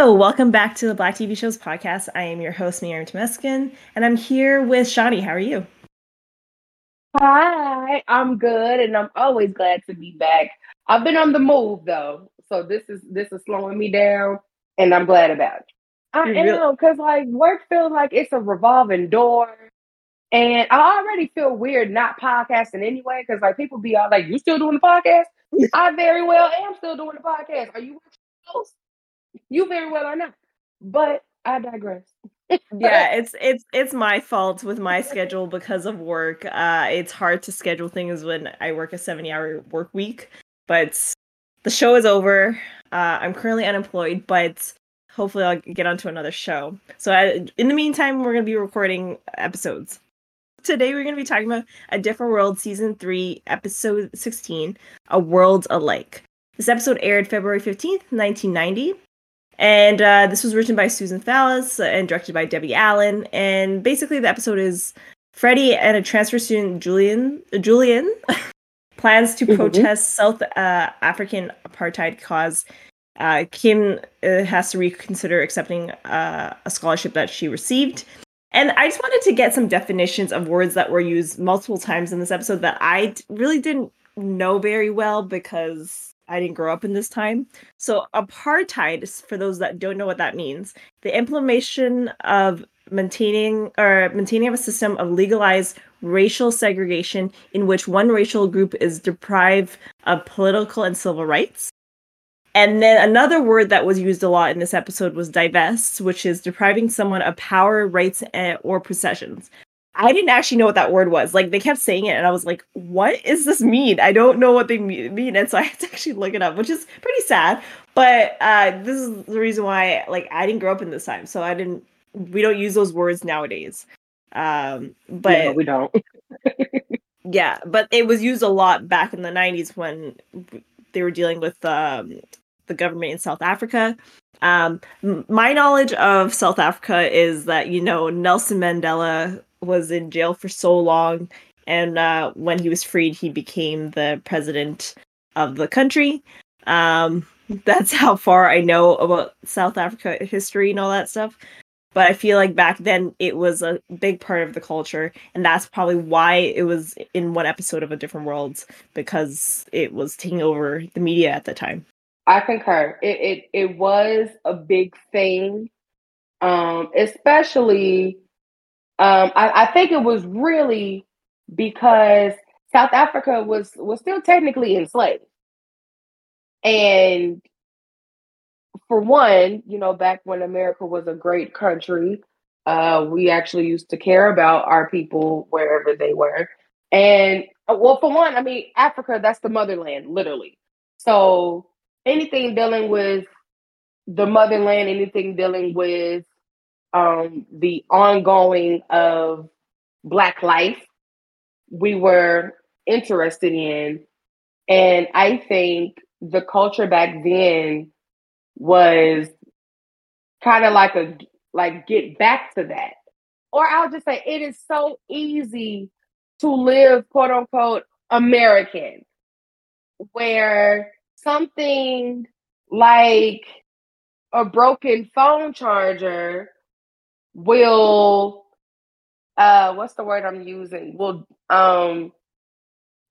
Hello, welcome back to the Black TV Shows podcast. I am your host, Miriam Temeskin, and I'm here with Shani. How are you? Hi, I'm good, and I'm always glad to be back. I've been on the move though, so this is this is slowing me down, and I'm glad about it. I am because like work feels like it's a revolving door, and I already feel weird not podcasting anyway. Because like people be all like, "You still doing the podcast?" I very well am still doing the podcast. Are you watching You very well are not. But I digress. yeah, it's it's it's my fault with my schedule because of work. Uh it's hard to schedule things when I work a 70-hour work week, but the show is over. Uh I'm currently unemployed, but hopefully I'll get onto another show. So I, in the meantime, we're going to be recording episodes. Today we're going to be talking about A Different World season 3, episode 16, A World Alike. This episode aired February 15th, 1990. And uh, this was written by Susan Fales and directed by Debbie Allen. And basically, the episode is Freddie and a transfer student, Julian, Julian plans to mm-hmm. protest South uh, African apartheid cause. Uh, Kim uh, has to reconsider accepting uh, a scholarship that she received. And I just wanted to get some definitions of words that were used multiple times in this episode that I d- really didn't know very well because I didn't grow up in this time. So apartheid, for those that don't know what that means, the implementation of maintaining or maintaining of a system of legalized racial segregation in which one racial group is deprived of political and civil rights. And then another word that was used a lot in this episode was divest, which is depriving someone of power, rights, or possessions. I didn't actually know what that word was. Like they kept saying it, and I was like, "What is this mean?" I don't know what they mean, and so I had to actually look it up, which is pretty sad. But uh, this is the reason why, like, I didn't grow up in this time, so I didn't. We don't use those words nowadays. Um, but no, we don't. yeah, but it was used a lot back in the '90s when they were dealing with um, the government in South Africa. Um, my knowledge of South Africa is that you know Nelson Mandela was in jail for so long, and uh, when he was freed, he became the president of the country. Um, that's how far I know about South Africa history and all that stuff. But I feel like back then it was a big part of the culture, and that's probably why it was in one episode of A Different World because it was taking over the media at the time. I concur. It it, it was a big thing, um, especially um, I, I think it was really because South Africa was was still technically enslaved. And for one, you know, back when America was a great country, uh, we actually used to care about our people wherever they were. And uh, well, for one, I mean, Africa, that's the motherland, literally. So anything dealing with the motherland, anything dealing with um, the ongoing of Black life we were interested in. And I think the culture back then was kind of like a like get back to that. Or I'll just say it is so easy to live quote unquote American where something like a broken phone charger will uh what's the word I'm using? Will um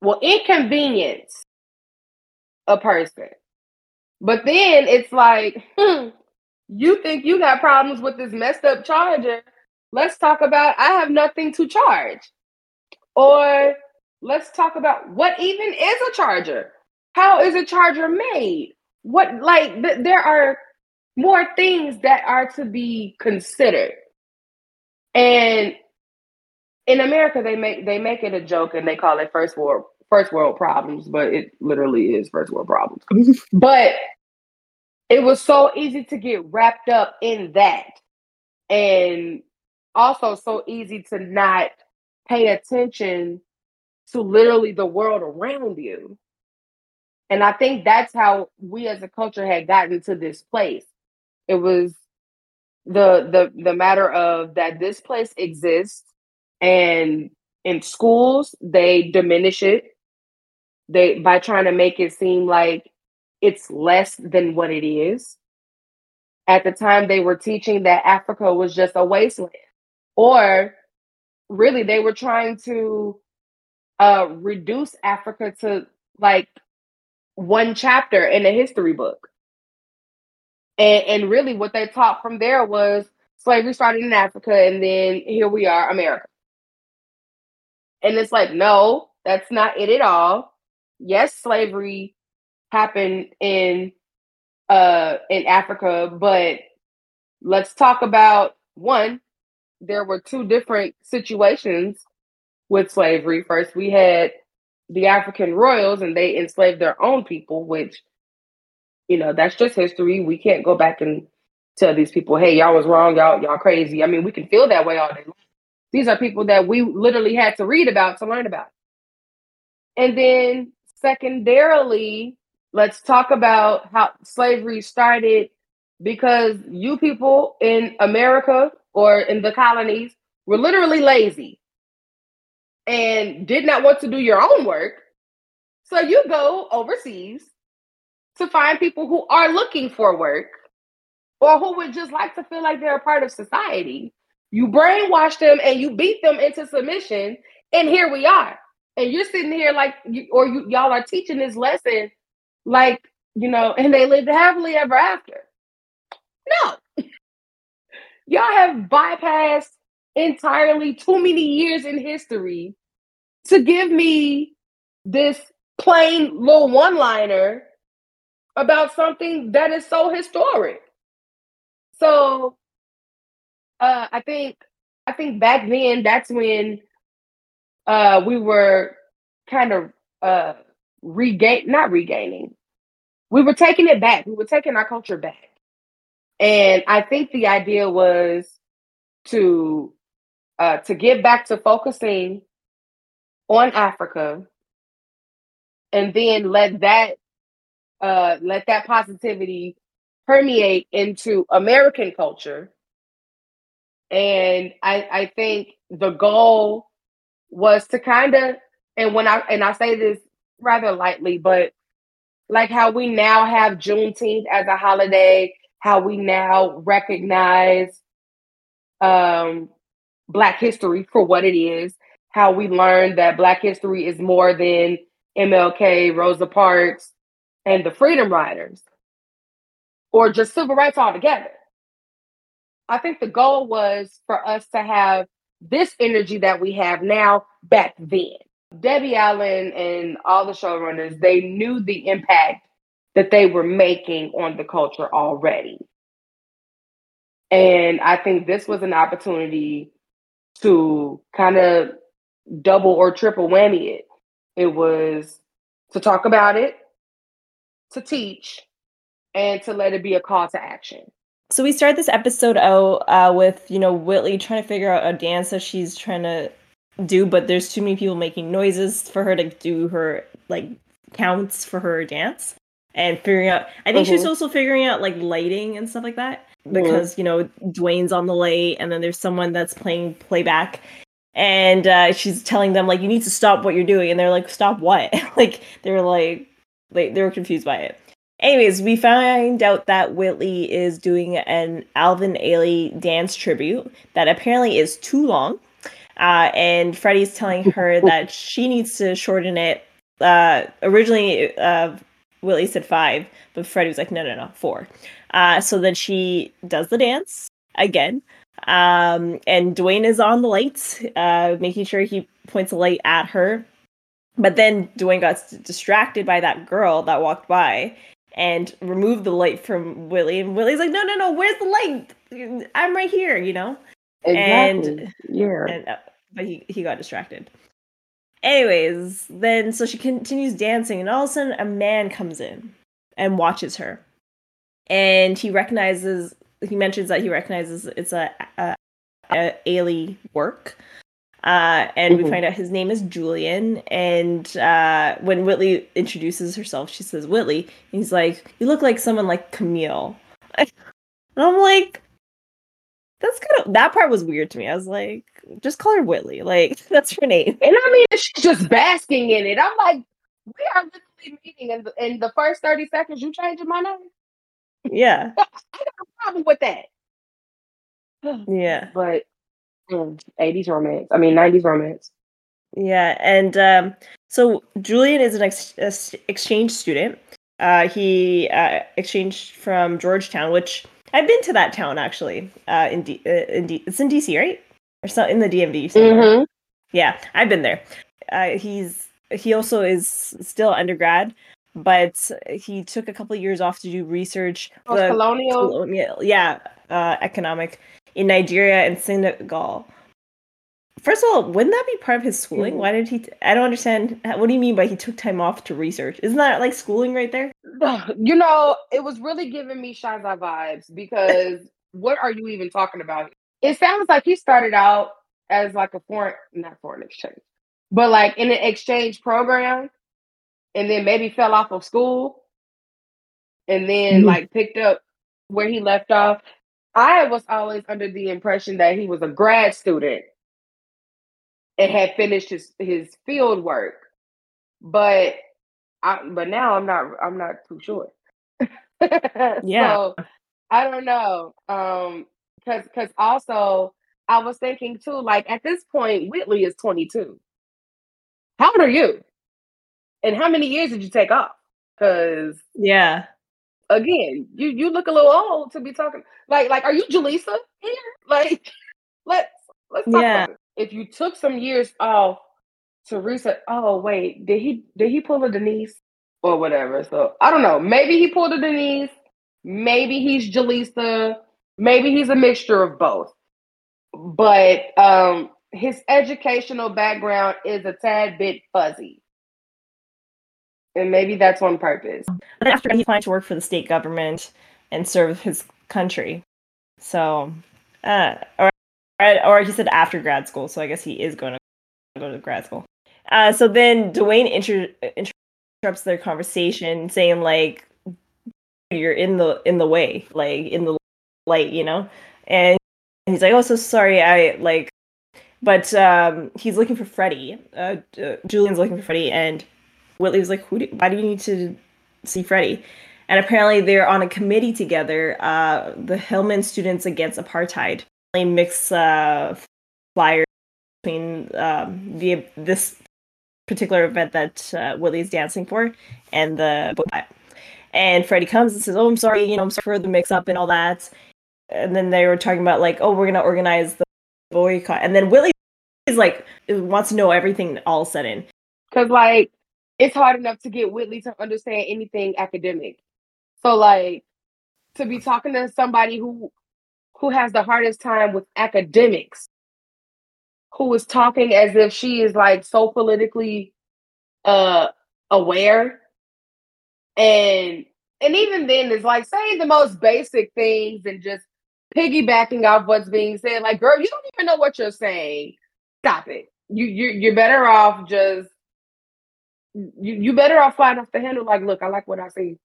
will inconvenience a person. But then it's like, hmm, you think you got problems with this messed up charger. Let's talk about I have nothing to charge. Or let's talk about what even is a charger? How is a charger made? What like th- there are more things that are to be considered. And in America, they make they make it a joke and they call it first world first world problems, but it literally is first world problems. but it was so easy to get wrapped up in that, and also so easy to not pay attention to literally the world around you. And I think that's how we as a culture had gotten to this place. It was the the the matter of that this place exists and in schools they diminish it they by trying to make it seem like it's less than what it is at the time they were teaching that Africa was just a wasteland. Or really they were trying to uh reduce Africa to like one chapter in a history book. And and really what they taught from there was slavery started in Africa and then here we are, America. And it's like, no, that's not it at all. Yes, slavery happened in uh in Africa, but let's talk about one, there were two different situations with slavery. First, we had the African royals and they enslaved their own people, which you know, that's just history. We can't go back and tell these people, hey, y'all was wrong, y'all, y'all crazy. I mean, we can feel that way all day long. These are people that we literally had to read about to learn about. And then secondarily, let's talk about how slavery started because you people in America or in the colonies were literally lazy and did not want to do your own work. So you go overseas to find people who are looking for work or who would just like to feel like they're a part of society. You brainwash them and you beat them into submission, and here we are. And you're sitting here like, you, or you, y'all are teaching this lesson, like you know, and they lived happily ever after. No, y'all have bypassed entirely too many years in history to give me this plain little one liner about something that is so historic. So uh, I think I think back then that's when uh, we were kind of uh, regain not regaining. We were taking it back. We were taking our culture back. And I think the idea was to uh, to get back to focusing on Africa and then let that uh, let that positivity permeate into American culture. And I, I think the goal was to kind of, and when I and I say this rather lightly, but like how we now have Juneteenth as a holiday, how we now recognize um, Black history for what it is, how we learned that Black history is more than MLK, Rosa Parks, and the Freedom Riders, or just civil rights altogether. I think the goal was for us to have this energy that we have now back then. Debbie Allen and all the showrunners, they knew the impact that they were making on the culture already. And I think this was an opportunity to kind of double or triple whammy it. It was to talk about it, to teach, and to let it be a call to action. So we start this episode out uh, with you know Whitley trying to figure out a dance that she's trying to do, but there's too many people making noises for her to do her like counts for her dance and figuring out. I think mm-hmm. she's also figuring out like lighting and stuff like that because mm-hmm. you know Dwayne's on the light, and then there's someone that's playing playback, and uh, she's telling them like you need to stop what you're doing, and they're like stop what? like they're like like they were confused by it. Anyways, we find out that Whitley is doing an Alvin Ailey dance tribute that apparently is too long. Uh, and Freddie's telling her that she needs to shorten it. Uh, originally, uh, Whitley said five, but Freddie was like, no, no, no, four. Uh, so then she does the dance again. Um, and Dwayne is on the lights, uh, making sure he points a light at her. But then Dwayne got distracted by that girl that walked by and removed the light from Whitley. And Whitley's like, no, no, no, where's the light? I'm right here, you know? Exactly. And yeah. And, uh, but he, he got distracted. Anyways, then so she continues dancing, and all of a sudden a man comes in and watches her. And he recognizes, he mentions that he recognizes it's a, a, a Ailey work. Uh, and mm-hmm. we find out his name is Julian. And uh, when Whitley introduces herself, she says Whitley. he's like, "You look like someone like Camille." and I'm like, "That's kind of that part was weird to me." I was like, "Just call her Whitley. Like that's her name." And I mean, she's just basking in it. I'm like, "We are literally meeting in the, in the first thirty seconds. You changing my name." Yeah. I got a problem with that. Yeah. But mm, 80s romance. I mean 90s romance. Yeah, and um, so Julian is an ex- ex- exchange student. Uh, he uh, exchanged from Georgetown, which I've been to that town actually. Uh, in D- uh, in D- it's in DC, right? Or so in the DMV. Mm-hmm. Yeah, I've been there. Uh, he's he also is still undergrad, but he took a couple of years off to do research. colonial. colonial, yeah, uh, economic in Nigeria and Senegal. First of all, wouldn't that be part of his schooling? Mhm. Why did he? T- I don't understand. What do you mean by he took time off to research? Isn't that like schooling right there? You know, it was really giving me Shaza vibes because what are you even talking about? It sounds like he started out as like a foreign, not foreign exchange, but like in an exchange program, and then maybe fell off of school, and then Mhm. like picked up where he left off. I was always under the impression that he was a grad student and had finished his his field work, but I, but now I'm not I'm not too sure. Yeah. So I don't know. Um cuz cuz also I was thinking too like at this point Whitley is 22. How old are you? And how many years did you take off? Cuz Yeah. Again, you you look a little old to be talking like like are you Jaleesa here? Like let's let's talk Yeah. about it. If you took some years off to reset, oh wait, did he did he pull a Denise or whatever? So I don't know. Maybe he pulled a Denise. Maybe he's Jaleesa. Maybe he's a mixture of both. But um his educational background is a tad bit fuzzy. And maybe that's on purpose. But after he applied to work for the state government and serve his country. So, uh, or or he said after grad school. So I guess he is going to go to grad school. Uh, so then Dwayne inter- interrupts their conversation, saying like, "You're in the in the way, like in the light, you know." And he's like, "Oh, so sorry. I like." But um, he's looking for Freddie. Uh, uh, Julian's looking for Freddie, and Whitley was like, "Who? Do, why do you need to see Freddie?" And apparently, they're on a committee together. Uh, the Hillman Students Against Apartheid. They mix uh, flyers between um, the this particular event that uh, Whitley's dancing for and the boycott. And Freddie comes and says, "Oh, I'm sorry. You know, I'm sorry for the mix-up and all that." And then they were talking about like, "Oh, we're gonna organize the boycott." And then Whitley is like wants to know everything all of a sudden. Cause like it's hard enough to get Whitley to understand anything academic. So like to be talking to somebody who who has the hardest time with academics, who is talking as if she is like so politically uh aware. And and even then it's like saying the most basic things and just piggybacking off what's being said. Like, girl, you don't even know what you're saying. Stop it. You you you're better off just you you better off flying off the handle. Like, look, I like what I see.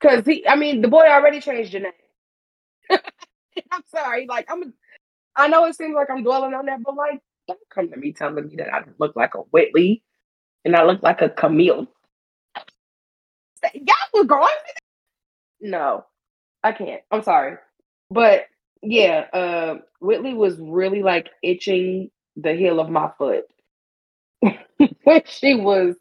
Cause he, I mean, the boy already changed your name. I'm sorry, like I'm. I know it seems like I'm dwelling on that, but like, don't come to me telling me that I look like a Whitley and I look like a Camille. Y'all was going. No, I can't. I'm sorry, but yeah, uh, Whitley was really like itching the heel of my foot when she was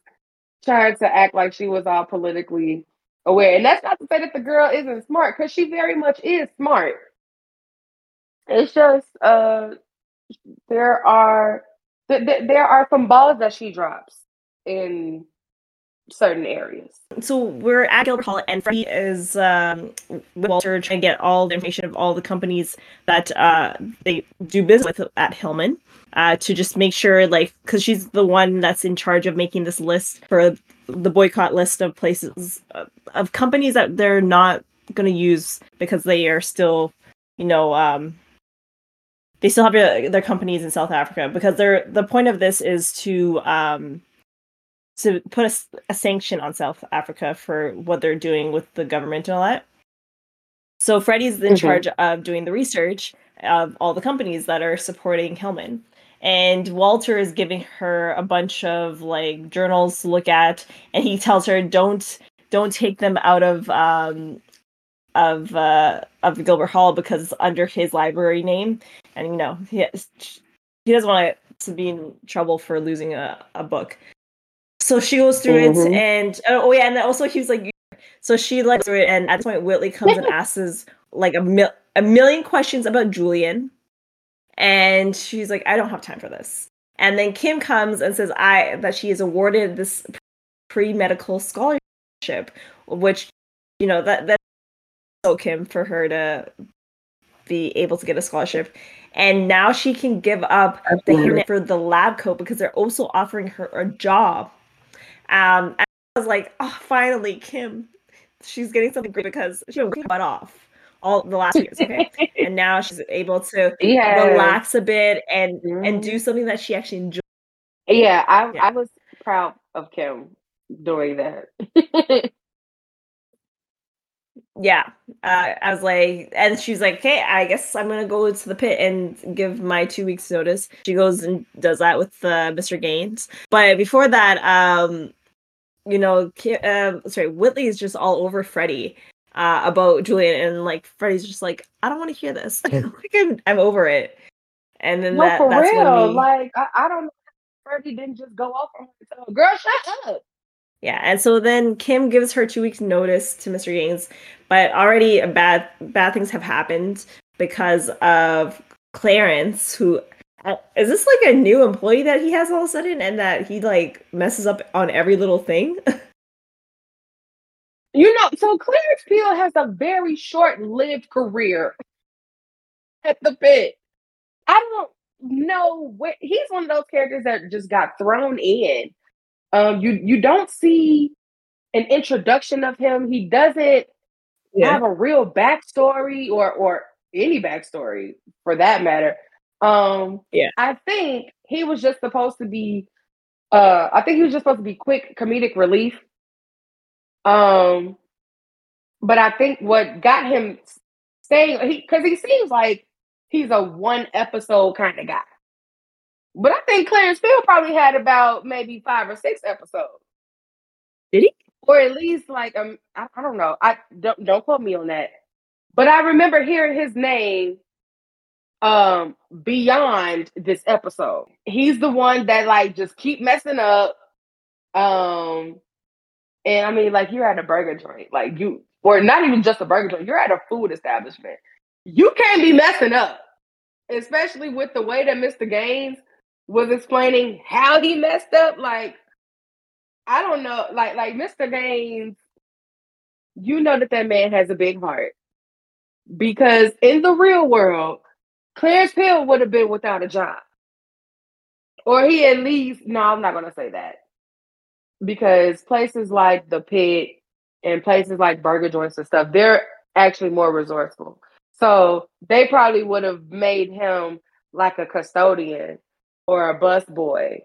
trying to act like she was all politically aware. And that's not to say that the girl isn't smart, because she very much is smart. It's just uh there are th- th- there are some balls that she drops in certain areas. So we're at Gilbert Hall, and Freddie is um, with Walter trying to get all the information of all the companies that uh, they do business with at Hillman uh, to just make sure, like, because she's the one that's in charge of making this list for the boycott list of places uh, of companies that they're not going to use because they are still, you know, um, they still have their, their companies in South Africa because they're the point of this is to um, to put a sanction on South Africa for what they're doing with the government and all that. So Freddie's in Mhm. charge of doing the research of all the companies that are supporting Hillman. And Walter is giving her a bunch of like journals to look at, and he tells her, "Don't don't take them out of um of uh of Gilbert Hall because it's under his library name, and you know he has, he doesn't want to be in trouble for losing a, a book. So she goes through mm-hmm. it, and oh yeah, and also he was like, so she like through it, and at this point Whitley comes and asks like a mil- a million questions about Julian, and she's like, I don't have time for this. And then Kim comes and says I that she is awarded this pre medical scholarship, which you know that that so Kim for her to be able to get a scholarship. And now she can give up the for the lab coat because they're also offering her a job. Um, I was like, oh, finally, Kim, she's getting something great because she was butt off all the last years, okay? and now she's able to yes. relax a bit and mm-hmm. and do something that she actually enjoys. Yeah, I yeah. I was proud of Kim doing that. yeah, uh, I was like, and she's like, "Okay, I guess I'm gonna go to the pit and give my two weeks notice." She goes and does that with uh, Mr. Gaines, but before that, um, you know, uh, sorry, Whitley is just all over Freddie uh, about Julian, and like Freddie's just like, I don't want to hear this. like I'm, I'm over it. And then no, that, for that's real. when we... like I, I don't know. Freddie didn't just go off on her. Girl, shut up. Yeah, and so then Kim gives her two weeks notice to Mr. Gaines, but already bad bad things have happened because of Clarence, who is this like a new employee that he has all of a sudden, and that he like messes up on every little thing. You know, so Clarence Peel has a very short-lived career at the pit. I don't know where he's one of those characters that just got thrown in. Um, you you don't see an introduction of him. He doesn't yeah. have a real backstory or or any backstory for that matter. Um, yeah, I think he was just supposed to be. Uh, I think he was just supposed to be quick comedic relief um, but I think what got him staying, because he, he seems like he's a one episode kind of guy. But I think Clarence Peel probably had about maybe five or six episodes. Did he? Or at least like um, I, I don't know. I don't don't quote me on that. But I remember hearing his name um beyond this episode. He's the one that like just keep messing up. Um and I mean, like you're at a burger joint, like you, or not even just a burger joint, you're at a food establishment. You can't be messing up, especially with the way that Mr. Gaines was explaining how he messed up. Like, I don't know, like, like Mr. Gaines, you know that that man has a big heart because in the real world, Clarence Peel would have been without a job. Or he at least, no, I'm not going to say that because places like the pit and places like burger joints and stuff, they're actually more resourceful. So they probably would have made him like a custodian or a bus boy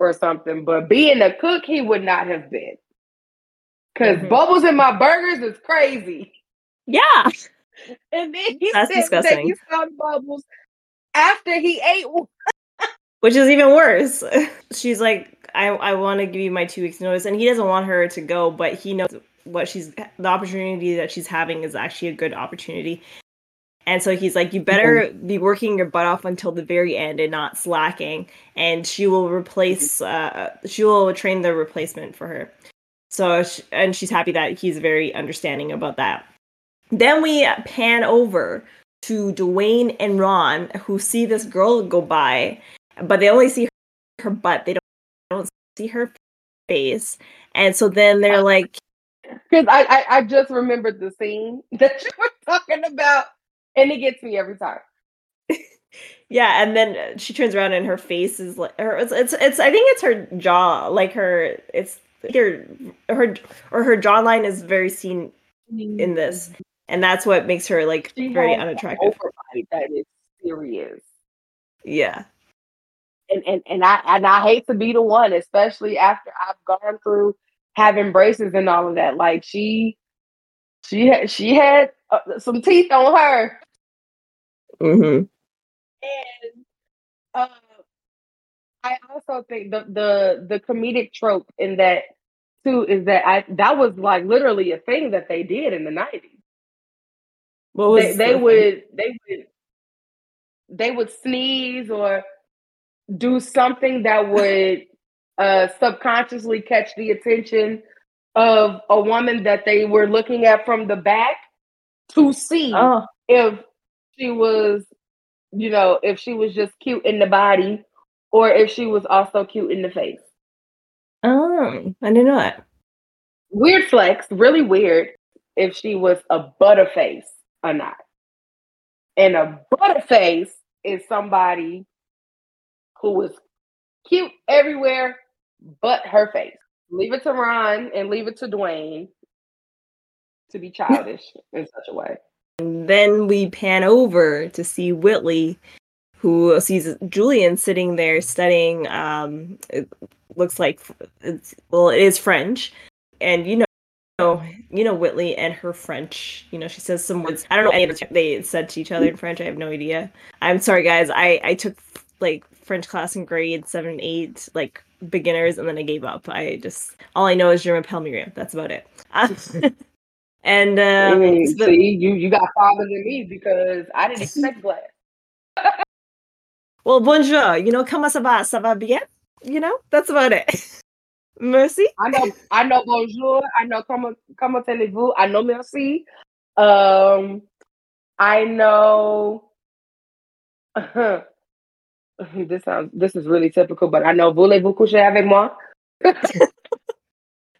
or something. But being a cook, he would not have been. because mm-hmm. bubbles in my burgers is crazy. Yeah. And then he That's said disgusting. that he saw bubbles after he ate one. Which is even worse. She's like, I, I want to give you my two weeks notice. And he doesn't want her to go, but he knows what she's the opportunity that she's having is actually a good opportunity. And so he's like, you better be working your butt off until the very end and not slacking. And she will replace, uh, she will train the replacement for her. So, she, and she's happy that he's very understanding about that. Then we pan over to Dwayne and Ron, who see this girl go by, but they only see her butt. They don't don't see her face. And so then they're like because I, I, I just remembered the scene that you were talking about, and it gets me every time. yeah, and then she turns around and her face is like her. It's, it's it's I think it's her jaw, like her. It's her her or her jawline is very seen mm-hmm. in this, and that's what makes her like she very unattractive. That is serious. Yeah and, and and I and I hate to be the one, especially after I've gone through having braces and all of that. Like she, she had she had uh, some teeth on her. Mm-hmm. And uh, I also think the the the comedic trope in that too is that I that was like literally a thing that they did in the nineties. What was They, they would they would they would sneeze or do something that would uh, subconsciously catch the attention of a woman that they were looking at from the back to see Oh, if she was, you know, if she was just cute in the body or if she was also cute in the face. oh, I didn't know that. Weird flex, really weird if she was a butterface or not. And a butterface is somebody who is cute everywhere but her face. Leave it to Ron and leave it to Dwayne to be childish in such a way. And then we pan over to see Whitley, who sees Julian sitting there studying. Um, it looks like well, it is French, and you know. So, you know Whitley and her French. You know she says some words. I don't know any of they said to each other in French. I have no idea. I'm sorry, guys. I I took like French class in grade seven, and eight, like beginners, and then I gave up. I just all I know is German m'appelle That's about it. and um, Mm, so the- see, you you got farther than me because I didn't expect glass. Well, bonjour. You know, comment ça va? Ça va bien? You know, that's about it. Merci. I know I know bonjour. I know comment comment allez-vous. I know merci. Um, I know. this sounds this is really typical, but I know voulez-vous coucher avec moi?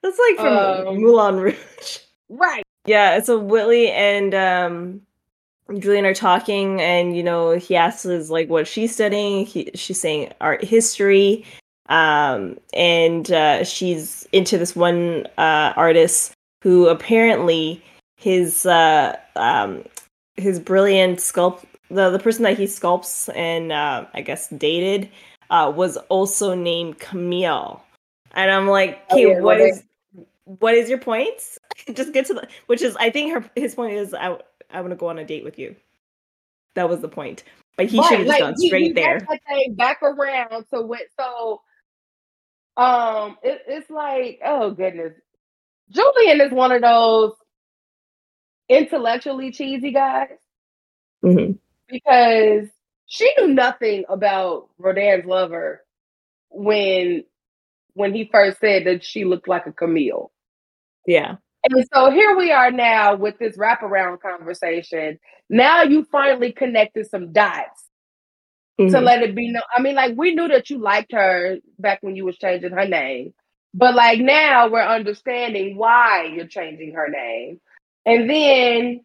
That's like from Um, Moulin Rouge. Right. Yeah, so Whitley and um, Julian are talking, and you know, he asks like what she's studying. He, she's saying art history, um, and uh, she's into this one uh, artist who apparently his uh, um, his brilliant sculpt the the person that he sculpts and uh, I guess dated uh, was also named Camille, and I'm like, Oh, okay, yeah, what is what is your point? Just get to the which is I think her his point is I I want to go on a date with you. That was the point, but he should have just gone straight he there. got that thing back around to what so um it, it's like oh goodness. Julian is one of those intellectually cheesy guys Mhm. because she knew nothing about rodin's lover when when he first said that she looked like a camille. Yeah, and so here we are now with this wraparound conversation. Now you finally connected some dots to Mhm. let it be known. I mean, like we knew that you liked her back when you was changing her name, but like now we're understanding why you're changing her name, and then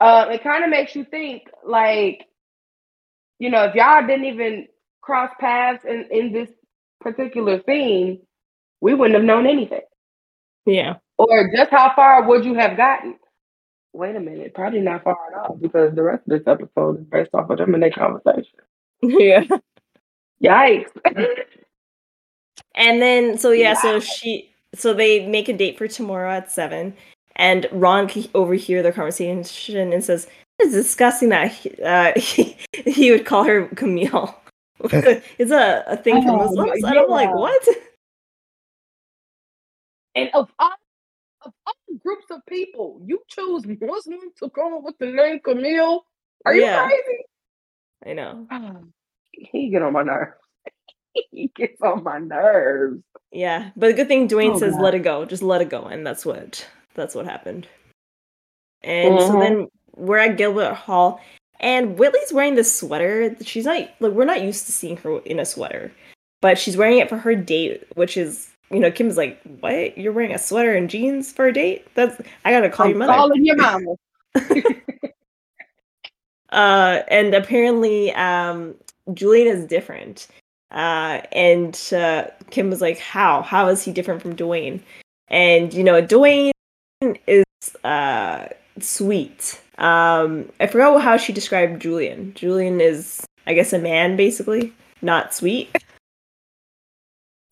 uh, it kind of makes you think, like, you know, if y'all didn't even cross paths in in this particular theme, we wouldn't have known anything, yeah, or just how far would you have gotten. Wait a minute, probably not far at all because the rest of this episode is based off of them and their conversation. yeah. Yikes. And then so yeah, so she so they make a date for tomorrow at seven, and Ron can overhear their conversation and says, "It's disgusting that he, uh, he, he would call her Camille." it's a, a thing for Muslims, and I'm like, what? And of all of all groups of people, you choose Muslim to come up with the name Camille. Are you Yeah. crazy? I know. He get on my nerves. he gets on my nerves. Yeah, but the good thing Dwayne Oh, says, God. "Let it go, just let it go," and that's what that's what happened. And so Mhm. then we're at Gilbert Hall, and Whitley's wearing this sweater. She's not like we're not used to seeing her in a sweater, but she's wearing it for her date, which is you know Kim's like, "What? You're wearing a sweater and jeans for a date? That's I gotta call your I'm mother." calling your mama. uh, and apparently, um, Julian is different. Uh, and uh, Kim was like, "How? How is he different from Dwayne?" And you know, Dwayne is uh sweet. Um, I forgot how she described Julian. Julian is, I guess, a man, basically, not sweet.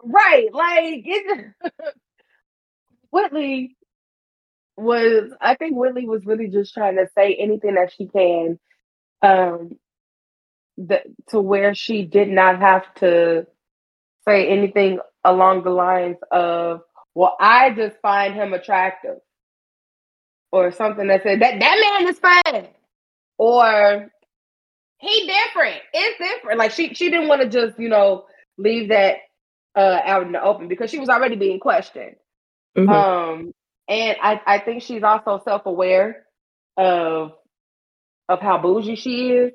Right. Like it Whitley was I think Whitley was really just trying to say anything that she can um that to where she did not have to say anything along the lines of well, I just find him attractive. Or something that said that that man is fine. Or he different. It's different. Like she she didn't want to just, you know, leave that uh out in the open because she was already being questioned. Mm-hmm. Um and I, I think she's also self-aware of of how bougie she is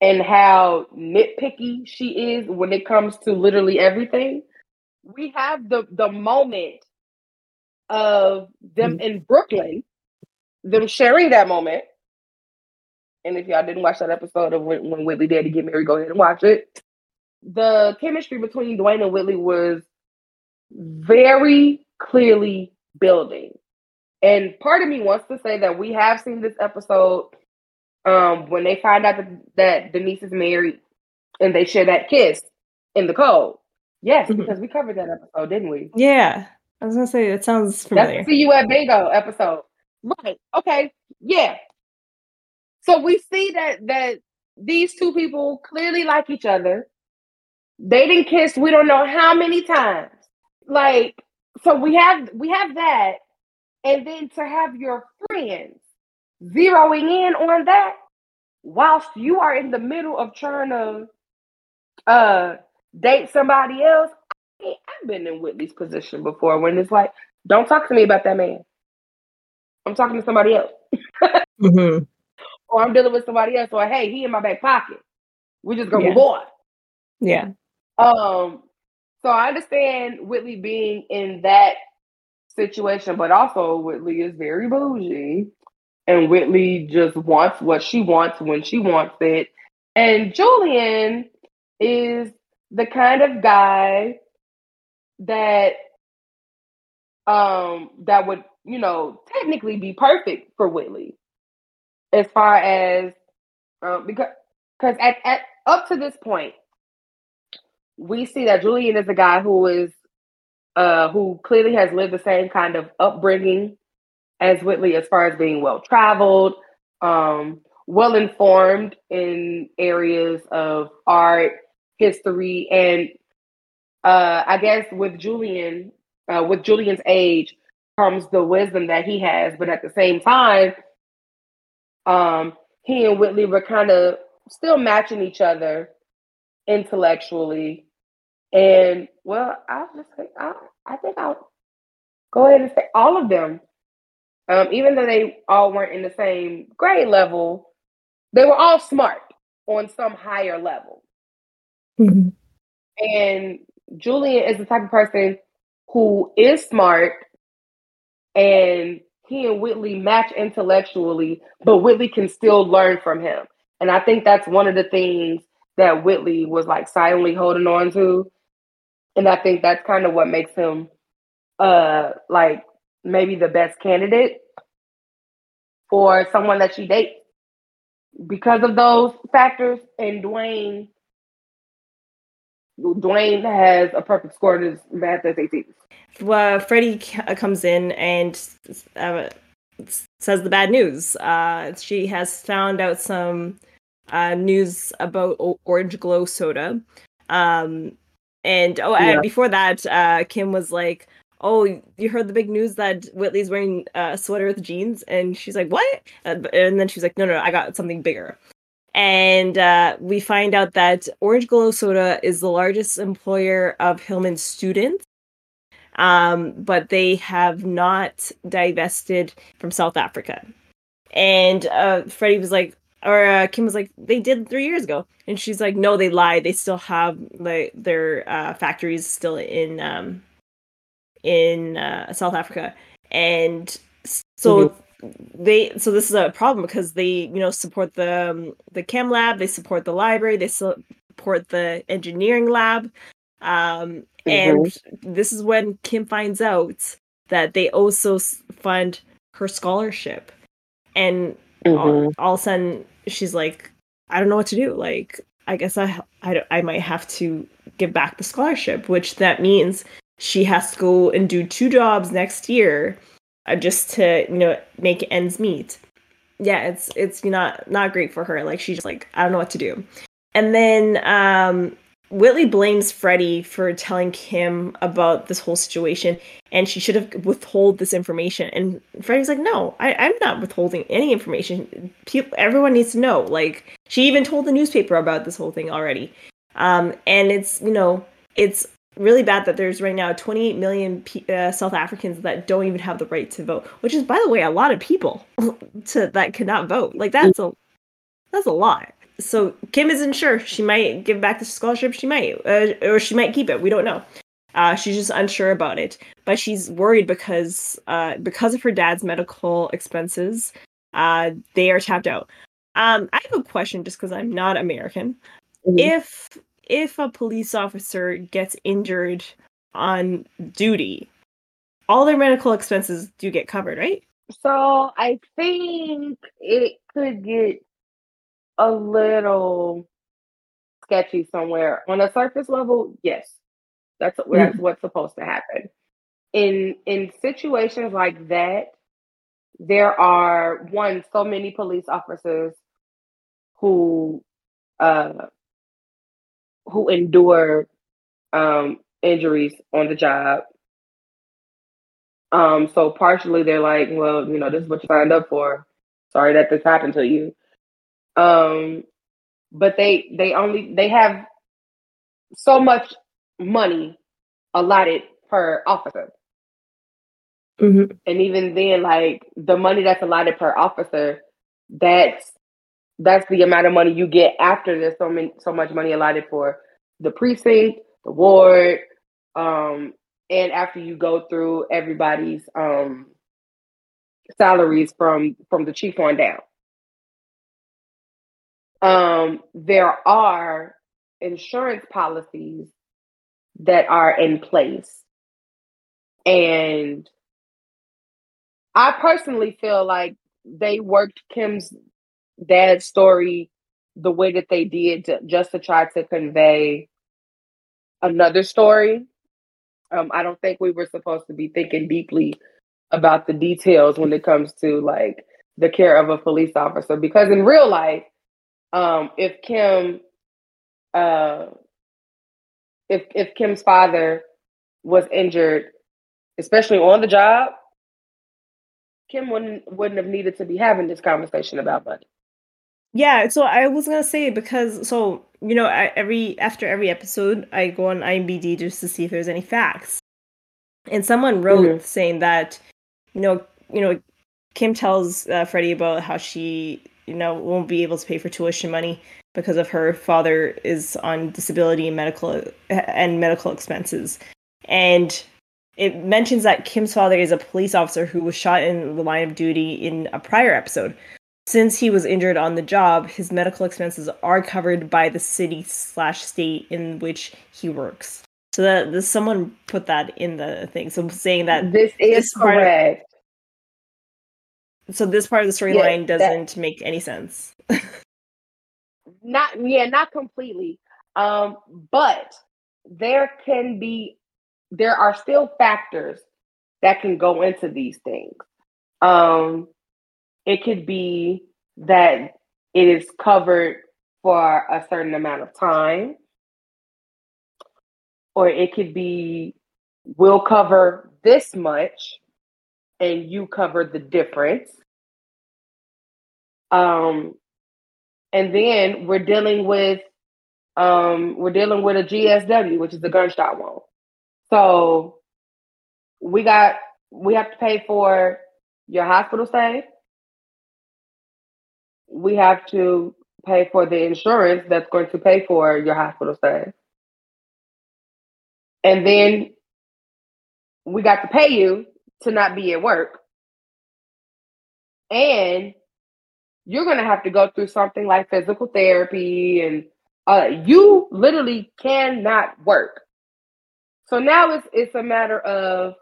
and how nitpicky she is when it comes to literally everything. We have the the moment of them mm-hmm. in Brooklyn, them sharing that moment. And if y'all didn't watch that episode of when, when Whitley Daddy get married, go ahead and watch it. The chemistry between Dwayne and Whitley was very clearly building. And part of me wants to say that we have seen this episode um, when they find out that, that Denise is married and they share that kiss in the code. Yes, mm-hmm. because we covered that episode, didn't we? Yeah. I was gonna say it sounds familiar. That's see you at bingo episode. Right. Okay. Yeah. So we see that that these two people clearly like each other. They didn't kiss we don't know how many times. Like, so we have we have that, and then to have your friends zeroing in on that whilst you are in the middle of trying to uh date somebody else. I've been in Whitley's position before when it's like, don't talk to me about that man. I'm talking to somebody else. mm-hmm. Or I'm dealing with somebody else. Or hey, he in my back pocket. We just gonna yeah. on. Yeah. Um, so I understand Whitley being in that situation, but also Whitley is very bougie and Whitley just wants what she wants when she wants it. And Julian is the kind of guy that um that would, you know, technically be perfect for Whitley as far as um, because because at, at up to this point we see that Julian is a guy who is uh who clearly has lived the same kind of upbringing as Whitley as far as being well traveled, um, well informed in areas of art, history, and uh, I guess with Julian, uh, with Julian's age comes the wisdom that he has, but at the same time, um, he and Whitley were kind of still matching each other intellectually. And well, I'll just say, I, I think I'll go ahead and say all of them um, even though they all weren't in the same grade level, they were all smart on some higher level. Mm-hmm. And Julian is the type of person who is smart and he and Whitley match intellectually, but Whitley can still learn from him. And I think that's one of the things that Whitley was like silently holding on to. And I think that's kind of what makes him uh like maybe the best candidate for someone that she dates because of those factors. And Dwayne, Dwayne has a perfect score in his math SATs. Well, Freddie comes in and uh, says the bad news. Uh, she has found out some uh, news about Orange Glow soda. Um, and oh, yeah. and before that, uh, Kim was like, oh, you heard the big news that Whitley's wearing a sweater with jeans? And she's like, what? And then she's like, no, no, I got something bigger. And uh, we find out that Orange Glow Soda is the largest employer of Hillman students, um, but they have not divested from South Africa. And uh, Freddie was like, or uh, Kim was like, they did three years ago, and she's like, no, they lied. They still have like their uh, factories still in um, in uh, South Africa, and so mm-hmm. they so this is a problem because they you know support the um, the chem lab, they support the library, they support the engineering lab, um, mm-hmm. and this is when Kim finds out that they also fund her scholarship, and mm-hmm. all, all of a sudden she's like, I don't know what to do, like. I guess I, I, I might have to give back the scholarship, which that means she has to go and do two jobs next year uh, just to you know make ends meet yeah it's it's not not great for her like she's just like i don't know what to do and then um Whitley blames Freddie for telling Kim about this whole situation, and she should have withhold this information. And Freddie's like, "No, I, am not withholding any information. People, everyone needs to know." Like she even told the newspaper about this whole thing already. Um, and it's you know it's really bad that there's right now 28 million uh, South Africans that don't even have the right to vote, which is by the way a lot of people to that cannot vote. Like that's a that's a lot so Kim isn't sure. She might give back the scholarship. She might, uh, or she might keep it. We don't know. Uh, she's just unsure about it, but she's worried because uh, because of her dad's medical expenses, uh, they are tapped out. Um, I have a question, just because I'm not American. Mm-hmm. If if a police officer gets injured on duty, all their medical expenses do get covered, right? So I think it could get a little sketchy somewhere. On a surface level, yes, that's mm-hmm. that's what's supposed to happen. In in situations like that, there are one so many police officers who uh who endure um injuries on the job. Um, so partially they're like, well, you know, this is what you signed up for. Sorry that this happened to you. Um, but they they only they have so much money allotted per officer. Mm-hmm. And even then, like the money that's allotted per officer, that's that's the amount of money you get after there's so many so much money allotted for the precinct, the ward, um, and after you go through everybody's um salaries from from the chief on down um, there are insurance policies that are in place. And I personally feel like they worked Kim's dad's story the way that they did to, just to try to convey another story. Um, I don't think we were supposed to be thinking deeply about the details when it comes to like the care of a police officer because in real life um, if Kim, uh, if if Kim's father was injured, especially on the job, Kim wouldn't wouldn't have needed to be having this conversation about money. Yeah, so I was gonna say because so you know I, every after every episode I go on IMBD just to see if there's any facts, and someone wrote mm-hmm. saying that you know you know Kim tells uh, Freddie about how she you know won't be able to pay for tuition money because of her father is on disability and medical and medical expenses and it mentions that Kim's father is a police officer who was shot in the line of duty in a prior episode. Since he was injured on the job, his medical expenses are covered by the city slash state in which he works. So that someone put that in the thing. So saying that this is this correct. So this part of the storyline yeah, doesn't that, make any sense. not yeah, not completely. Um, but there can be there are still factors that can go into these things. Um, it could be that it is covered for a certain amount of time, or it could be we'll cover this much and you covered the difference. Um, and then we're dealing with um, we're dealing with a GSW, which is the gunshot wound. So we got we have to pay for your hospital stay. We have to pay for the insurance that's going to pay for your hospital stay. And then we got to pay you to not be at work. And you're going to have to go through something like physical therapy and uh, you literally cannot work. So now it's it's a matter of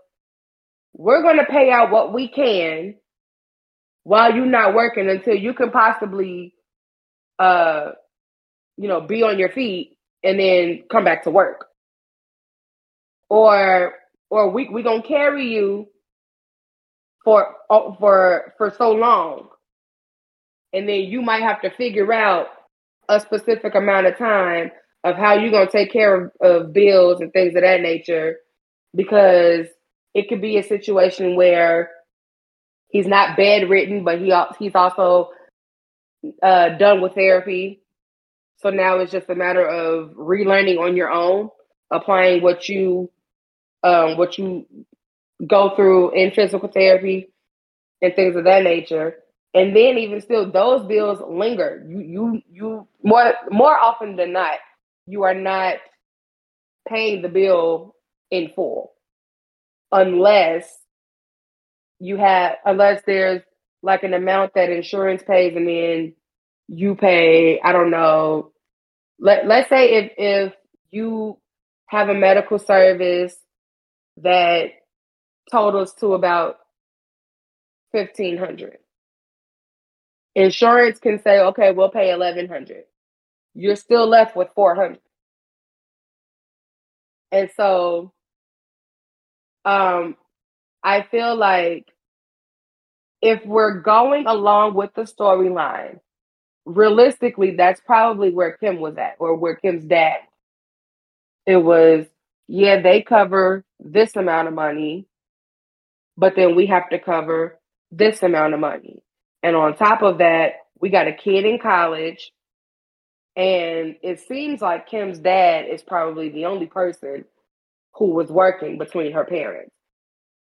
we're going to pay out what we can while you're not working until you can possibly uh you know be on your feet and then come back to work. Or or we we going to carry you for uh, for for so long and then you might have to figure out a specific amount of time of how you're gonna take care of, of bills and things of that nature, because it could be a situation where he's not bedridden, but he he's also uh, done with therapy. So now it's just a matter of relearning on your own, applying what you um, what you go through in physical therapy and things of that nature. And then even still, those bills linger. You you you more more often than not, you are not paying the bill in full unless you have unless there's like an amount that insurance pays and then you pay i don't know let, let's say if if you have a medical service that totals to about 1500 insurance can say okay we'll pay 1100 you're still left with 400 and so um i feel like if we're going along with the storyline realistically that's probably where kim was at or where kim's dad. It was yeah they cover this amount of money but then we have to cover this amount of money and on top of that we got a kid in college and it seems like Kim's dad is probably the only person who was working between her parents.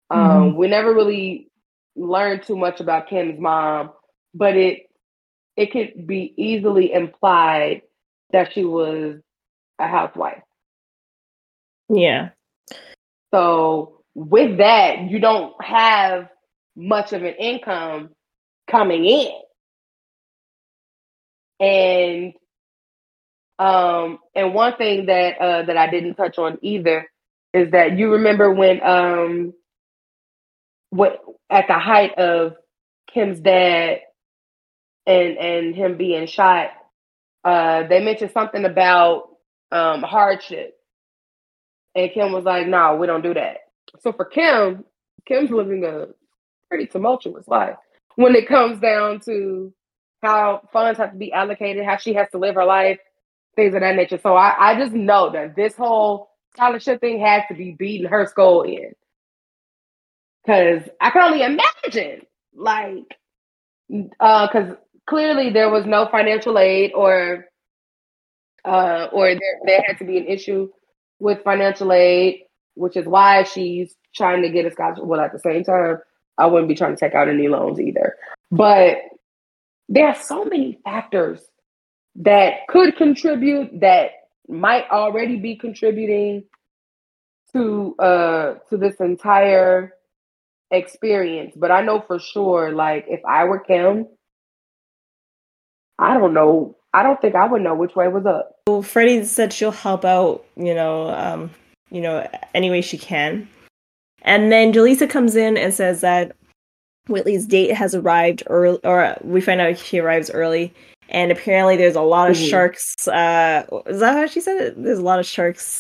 Um, mm-hmm. Um, we never really learned too much about Kim's mom, but it it could be easily implied that she was a housewife. Yeah. So with that, you don't have much of an income coming in. And um, and one thing that uh, that I didn't touch on either is that you remember when um, what at the height of Kim's dad and and him being shot, uh, they mentioned something about um, hardship, and Kim was like, "No, we don't do that." So for Kim, Kim's living a pretty tumultuous life when it comes down to how funds have to be allocated, how she has to live her life, things of that nature. So I, I just know that this whole scholarship thing has to be beating her skull in. Cause I can only imagine, like, uh, cause clearly there was no financial aid or uh or there, there had to be an issue with financial aid, which is why she's trying to get a scholarship. Well, at the same time, I wouldn't be trying to take out any loans either. But there are so many factors that could contribute that might already be contributing to uh to this entire experience but i know for sure like if i were kim i don't know i don't think i would know which way was up well freddie said she'll help out you know um you know any way she can and then Jaleesa comes in and says that Whitley's date has arrived early, or we find out she arrives early, and apparently there's a lot of mm-hmm. sharks. Uh, is that how she said it? There's a lot of sharks,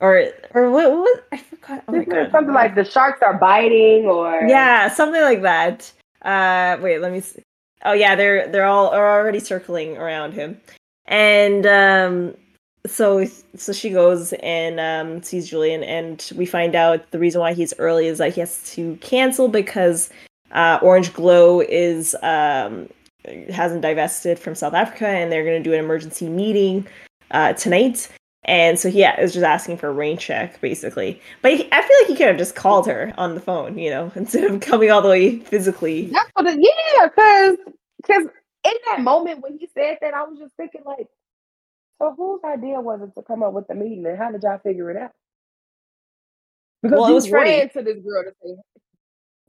or or what? what? I forgot. Oh my God. Something like the sharks are biting, or yeah, something like that. Uh, wait, let me see. Oh yeah, they're they're all are already circling around him, and um, so so she goes and um, sees Julian, and we find out the reason why he's early is that he has to cancel because uh, Orange Glow is um, hasn't divested from South Africa, and they're going to do an emergency meeting uh, tonight. And so, yeah, is just asking for a rain check, basically. But he, I feel like he could have just called her on the phone, you know, instead of coming all the way physically. That's what it, yeah, because because in that moment when he said that, I was just thinking like, so whose idea was it to come up with the meeting, and how did y'all figure it out? Because well, it was ran to this girl to say,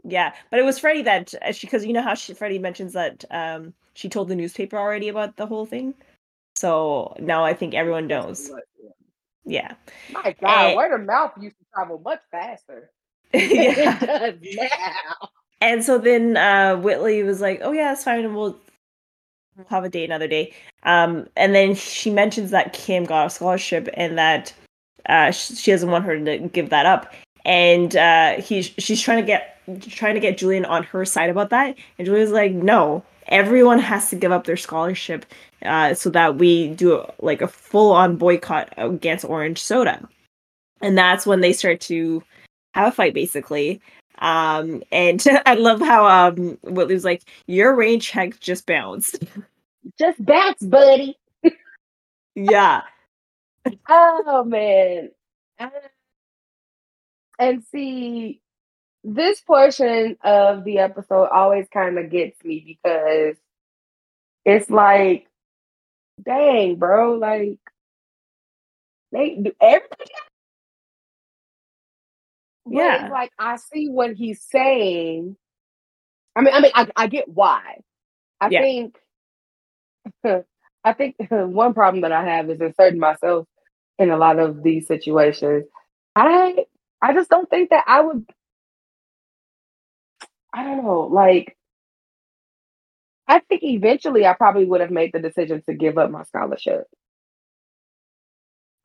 yeah, but it was Freddie that uh, she because you know how she, Freddie mentions that um she told the newspaper already about the whole thing. So now I think everyone knows. Yeah. My God, and, word of mouth used to travel much faster. yeah. now. And so then uh, Whitley was like, "Oh yeah, it's fine, we'll we'll have a date another day." Um, and then she mentions that Kim got a scholarship and that uh, she doesn't want her to give that up. And uh, he's she's trying to get trying to get Julian on her side about that, and Julian's like, no. everyone has to give up their scholarship uh, so that we do like a full on boycott against orange soda. And that's when they start to have a fight, basically. Um, and I love how um Whitley was like, "Your rain check just bounced." Just bounce, buddy. yeah. Oh man. Uh, and see, this portion of the episode always kind of gets me because it's like, dang, bro, like they do everything. Yeah, like I see what he's saying. I mean, I mean, I, I get why. I yeah. think, I think one problem that I have is inserting myself in a lot of these situations. I, I just don't think that I would I don't know, like I think eventually I probably would have made the decision to give up my scholarship.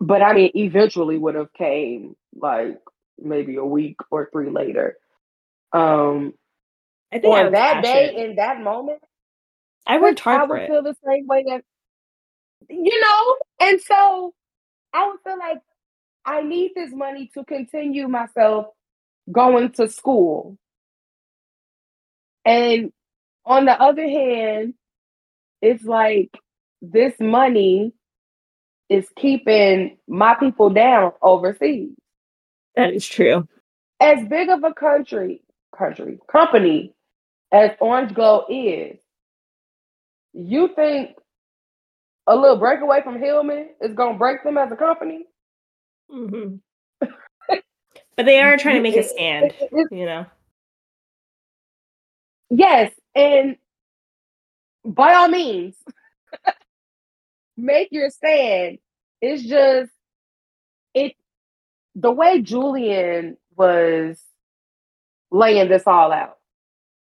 But I mean, eventually would have came like maybe a week or three later. Um, I think on that day in that moment, I worked hard I would it. feel the same way that you know, and so I would feel like I need this money to continue myself going to school. And on the other hand, it's like this money is keeping my people down overseas. That is true. As big of a country, country, company as Orange Glow is, you think a little breakaway from Hillman is going to break them as a company? Mm-hmm. but they are trying to make a stand, you know. Yes, and by all means, make your stand. It's just it the way Julian was laying this all out.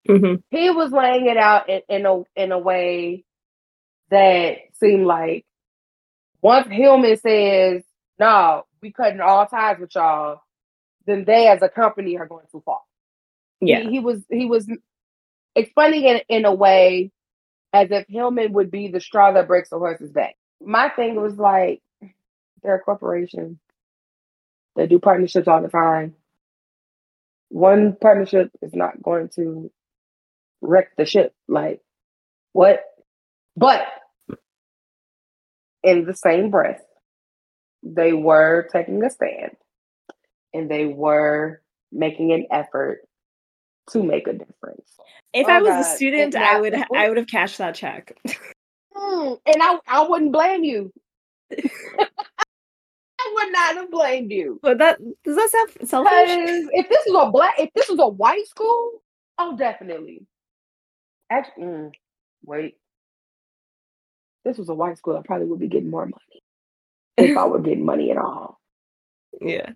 Mm-hmm. He was laying it out in, in a in a way that seemed like once Hillman says, "No, we cutting all ties with y'all," then they as a company are going too far. Yeah, he, he was he was explaining it in a way as if Hillman would be the straw that breaks the horse's back. My thing was like, they're a corporation. They do partnerships all the time. One partnership is not going to wreck the ship. Like, what? But in the same breath, they were taking a stand and they were making an effort to make a difference. If oh I was God. a student, not, I would I would have cashed that check. Mm, and I I wouldn't blame you. I would not have blamed you. But that does that sound selfish? If this was a black, if this was a white school, oh, definitely. Actually, mm, wait. This was a white school. I probably would be getting more money if I were getting money at all. Yeah.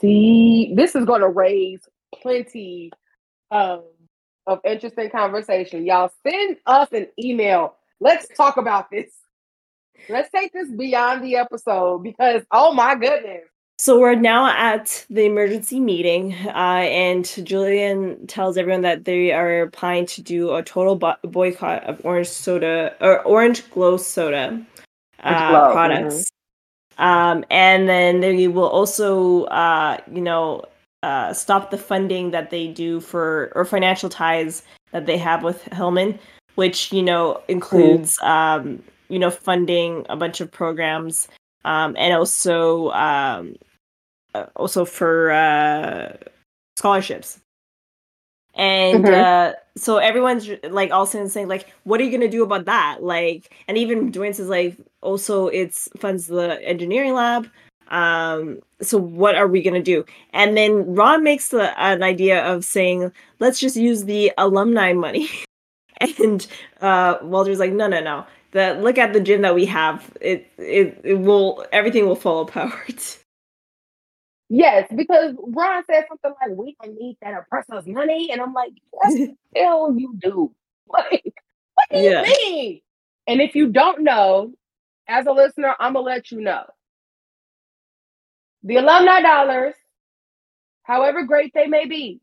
See, this is going to raise plenty of of interesting conversation. Y'all send us an email. Let's talk about this. Let's take this beyond the episode because oh my goodness. So we're now at the emergency meeting, uh, and Julian tells everyone that they are planning to do a total bo- boycott of orange soda or orange glow soda uh, glow, products. Mm-hmm. Um, and then they will also, uh, you know, uh, stop the funding that they do for or financial ties that they have with Hillman, which you know includes mm. um, you know funding a bunch of programs um, and also um, uh, also for uh, scholarships. And mm-hmm. uh, so everyone's like all saying like, what are you gonna do about that? Like, and even Dwayne says like, also it's funds the engineering lab, um, so what are we going to do? And then Ron makes the, an idea of saying, let's just use the alumni money. and uh, Walter's like, no, no, no. The, look at the gym that we have. It, it, it will, everything will fall apart. Yes, because Ron said something like, we don't need that oppressor's money. And I'm like, yes, hell you do. Like, what do yeah. you mean? And if you don't know, as a listener, I'm going to let you know the alumni dollars, however great they may be,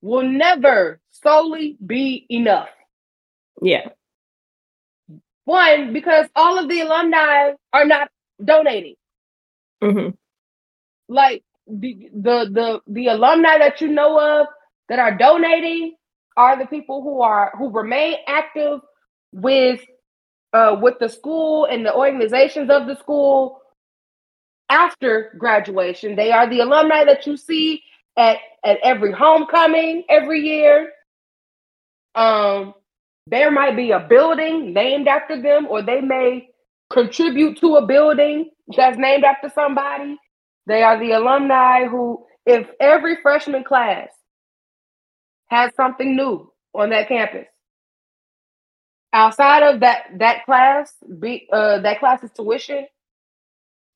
will never solely be enough. Yeah. One, because all of the alumni are not donating. Mm-hmm. Like the, the the the alumni that you know of that are donating are the people who are who remain active with uh with the school and the organizations of the school after graduation. They are the alumni that you see at at every homecoming every year. Um there might be a building named after them or they may contribute to a building that's named after somebody. They are the alumni who if every freshman class has something new on that campus. Outside of that that class, be uh, that class's tuition,